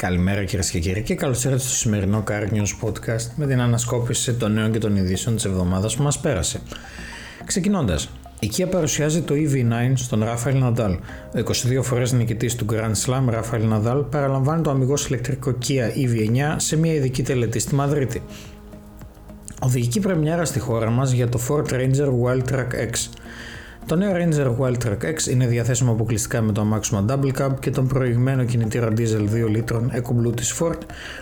Καλημέρα κυρίες και κύριοι και καλώς ήρθατε στο σημερινό Car News Podcast με την ανασκόπηση των νέων και των ειδήσεων της εβδομάδας που μας πέρασε. Ξεκινώντας, η Kia παρουσιάζει το EV9 στον Ράφαελ Ναντάλ. Ο 22 φορές νικητής του Grand Slam Ράφαελ Ναντάλ παραλαμβάνει το αμυγός ηλεκτρικό Kia EV9 σε μια ειδική τελετή στη Μαδρίτη. Οδηγική πρεμιέρα στη χώρα μας για το Ford Ranger Wildtrak X. Το νέο Ranger Wildtrak X είναι διαθέσιμο αποκλειστικά με το αμάξωμα Double Cab και τον προηγμένο κινητήρα diesel 2 λίτρων EcoBlue της Ford,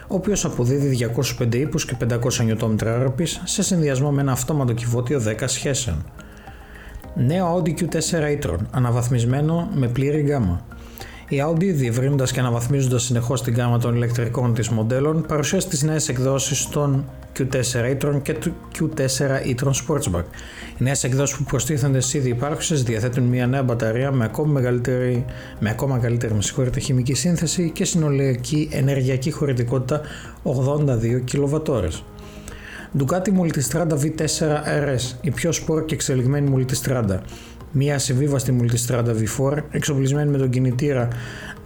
ο οποίος αποδίδει 205 ύπους και 500 Nm σε συνδυασμό με ένα αυτόματο κυβότιο 10 σχέσεων. Νέο Audi Q4 e-tron, αναβαθμισμένο με πλήρη γκάμα. Η Audi, διευρύνοντας και αναβαθμίζοντας συνεχώς την γάμα των ηλεκτρικών της μοντέλων, παρουσιάζει τις νέες εκδόσεις των Q4 e-tron και του Q4 e-tron Sportsback. Οι νέες εκδόσεις που προστίθενται στις ήδη υπάρχουσες διαθέτουν μια νέα μπαταρία με ακόμα μεγαλύτερη, με ακόμα καλύτερη με χημική σύνθεση και συνολική ενεργειακή χωρητικότητα 82 kWh. Ducati Multistrada V4 RS, η πιο σπορ και εξελιγμένη Multistrada. Μια ασυμβίβαστη Multistrada V4, εξοπλισμένη με τον κινητήρα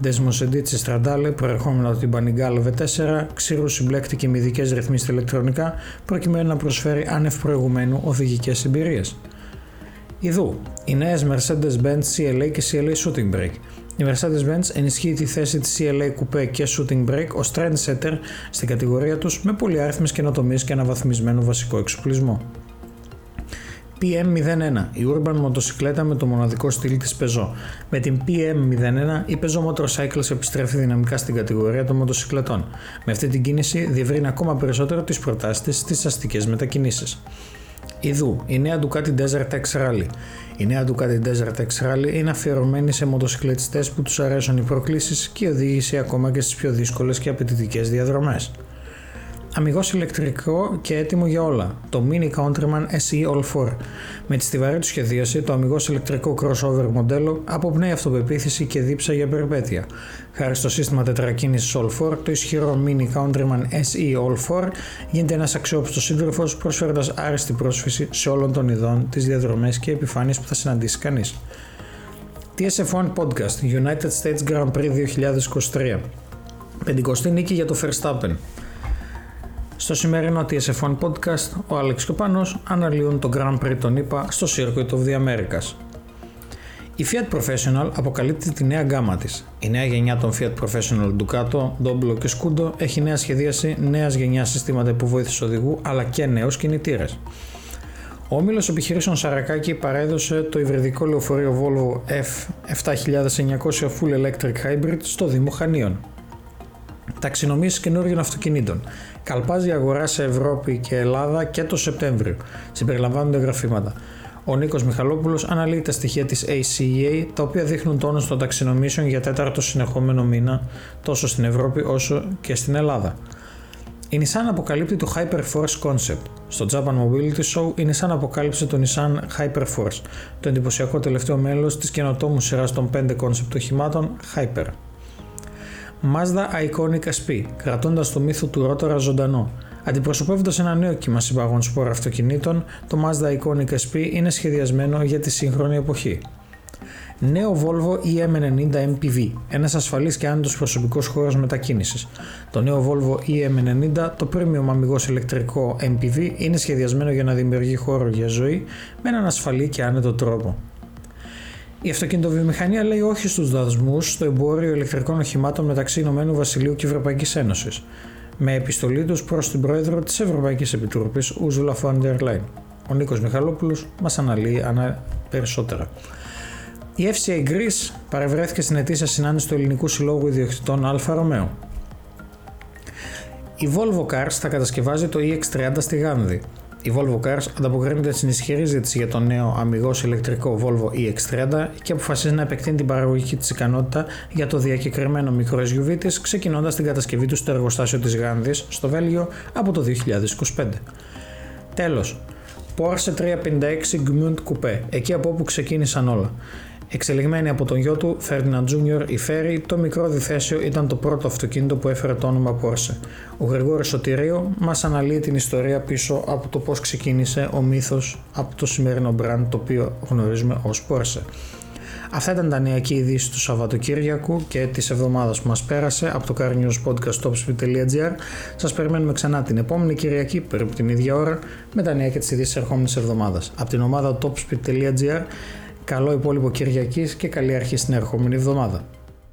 Desmos Edici Stradale, προερχόμενα από την Panigale V4, ξύρου συμπλέκτη και με ειδικές ρυθμίσεις ηλεκτρονικά, προκειμένου να προσφέρει άνευ προηγουμένου οδηγικές εμπειρίες. Ιδού, οι νέες Mercedes-Benz CLA και CLA Shooting Brake. Η Mercedes-Benz ενισχύει τη θέση της CLA Coupe και Shooting Brake ως trendsetter στην κατηγορία τους με πολυάριθμες καινοτομίες και αναβαθμισμένο βασικό εξοπλισμό. PM01, η urban μοτοσυκλέτα με το μοναδικό στυλ της Peugeot. Με την PM01 η Peugeot Motorcycles επιστρέφει δυναμικά στην κατηγορία των μοτοσυκλετών. Με αυτή την κίνηση διευρύνει ακόμα περισσότερο τις προτάσεις της στις αστικές μετακινήσεις. Ιδού, η νέα Ducati Desert X Rally. Η νέα Ducati Desert X Rally είναι αφιερωμένη σε μοτοσυκλετιστές που τους αρέσουν οι προκλήσεις και οδήγηση ακόμα και στις πιο δύσκολες και απαιτητικές διαδρομές. Αμυγός ηλεκτρικό και έτοιμο για όλα. Το Mini Countryman SE All 4. Με τη στιβαρή του σχεδίαση, το αμυγός ηλεκτρικό crossover μοντέλο αποπνέει αυτοπεποίθηση και δίψα για περιπέτεια. Χάρη στο σύστημα τετρακίνησης All 4, το ισχυρό Mini Countryman SE All 4 γίνεται ένας αξιόπιστος σύντροφος προσφέροντας άριστη πρόσφυση σε όλων των ειδών, τις διαδρομές και επιφάνειες που θα συναντήσει κανείς. TSF1 Podcast United States Grand Prix 2023 Πεντηκοστή νίκη για το Verstappen στο σημερινό TSF1 podcast, ο Άλεξ και ο Πάνος αναλύουν το Grand Prix των ΗΠΑ στο Circuit of the Americas. Η Fiat Professional αποκαλύπτει τη νέα γκάμα της. Η νέα γενιά των Fiat Professional Ducato, Doblo και Scudo έχει νέα σχεδίαση, νέα γενιά συστήματα υποβοήθησης οδηγού αλλά και νέους κινητήρες. Ο όμιλος επιχειρήσεων Σαρακάκη παρέδωσε το υβριδικό λεωφορείο Volvo F7900 Full Electric Hybrid στο Δήμο Χανίων. Ταξινομήσει καινούριων αυτοκινήτων. Καλπάζει η αγορά σε Ευρώπη και Ελλάδα και το Σεπτέμβριο. Συμπεριλαμβάνονται γραφήματα. Ο Νίκος Μιχαλόπουλος αναλύει τα στοιχεία της ACEA, τα οποία δείχνουν τόνο των ταξινομήσεων για τέταρτο συνεχόμενο μήνα τόσο στην Ευρώπη όσο και στην Ελλάδα. Η Nissan αποκαλύπτει το Hyperforce Concept. Στο Japan Mobility Show, η Nissan αποκάλυψε το Nissan Hyperforce, το εντυπωσιακό τελευταίο μέλος της καινοτόμου σειράς των 5 concept οχημάτων Hyper. Mazda Iconic SP, κρατώντας το μύθο του ρότορα ζωντανό. Αντιπροσωπεύοντας ένα νέο κύμα συμπαγών σπορ αυτοκινήτων, το Mazda Iconic SP είναι σχεδιασμένο για τη σύγχρονη εποχή. Νέο Volvo EM90 MPV, ένας ασφαλής και άνετο προσωπικός χώρος μετακίνησης. Το νέο Volvo EM90, το premium αμιγώς ηλεκτρικό MPV, είναι σχεδιασμένο για να δημιουργεί χώρο για ζωή με έναν ασφαλή και άνετο τρόπο. Η αυτοκινητοβιομηχανία λέει όχι στους δασμούς στο εμπόριο ηλεκτρικών οχημάτων μεταξύ Ηνωμένου Βασιλείου και Ευρωπαϊκής Ένωσης, με επιστολή τους προς την πρόεδρο της Ευρωπαϊκής Επιτροπής, Ursula von der Leyen. Ο Νίκος Μιχαλόπουλος μας αναλύει ανα... περισσότερα. Η FCA Greece παρευρέθηκε στην ετήσια συνάντηση του Ελληνικού Συλλόγου Ιδιοκτητών Alfa Romeo. Η Volvo Cars θα κατασκευάζει το EX30 στη Γάνδη. Η Volvo Cars ανταποκρίνεται στην ισχυρή ζήτηση για το νέο αμυγό ηλεκτρικό Volvo EX30 και αποφασίζει να επεκτείνει την παραγωγική της ικανότητα για το διακεκριμένο μικρό SUV της, ξεκινώντας την κατασκευή του στο εργοστάσιο της Γάνδης στο Βέλγιο από το 2025. Τέλος, Porsche 356 Gmund Coupé, εκεί από όπου ξεκίνησαν όλα. Εξελιγμένη από τον γιο του, Ferdinand Jr. η Ferry, το μικρό διθέσιο ήταν το πρώτο αυτοκίνητο που έφερε το όνομα Porsche. Ο Γρηγόρης Σωτηρίου μας αναλύει την ιστορία πίσω από το πώς ξεκίνησε ο μύθος από το σημερινό brand το οποίο γνωρίζουμε ως Porsche. Αυτά ήταν τα νεακή ειδήσεις του Σαββατοκύριακου και της εβδομάδας που μας πέρασε από το Car News Podcast topspeed.gr. Σας περιμένουμε ξανά την επόμενη Κυριακή, περίπου την ίδια ώρα, με τα νέα και τις ειδήσεις ερχόμενης εβδομάδας. Από την ομάδα topspeed.gr, καλό υπόλοιπο Κυριακής και καλή αρχή στην ερχόμενη εβδομάδα.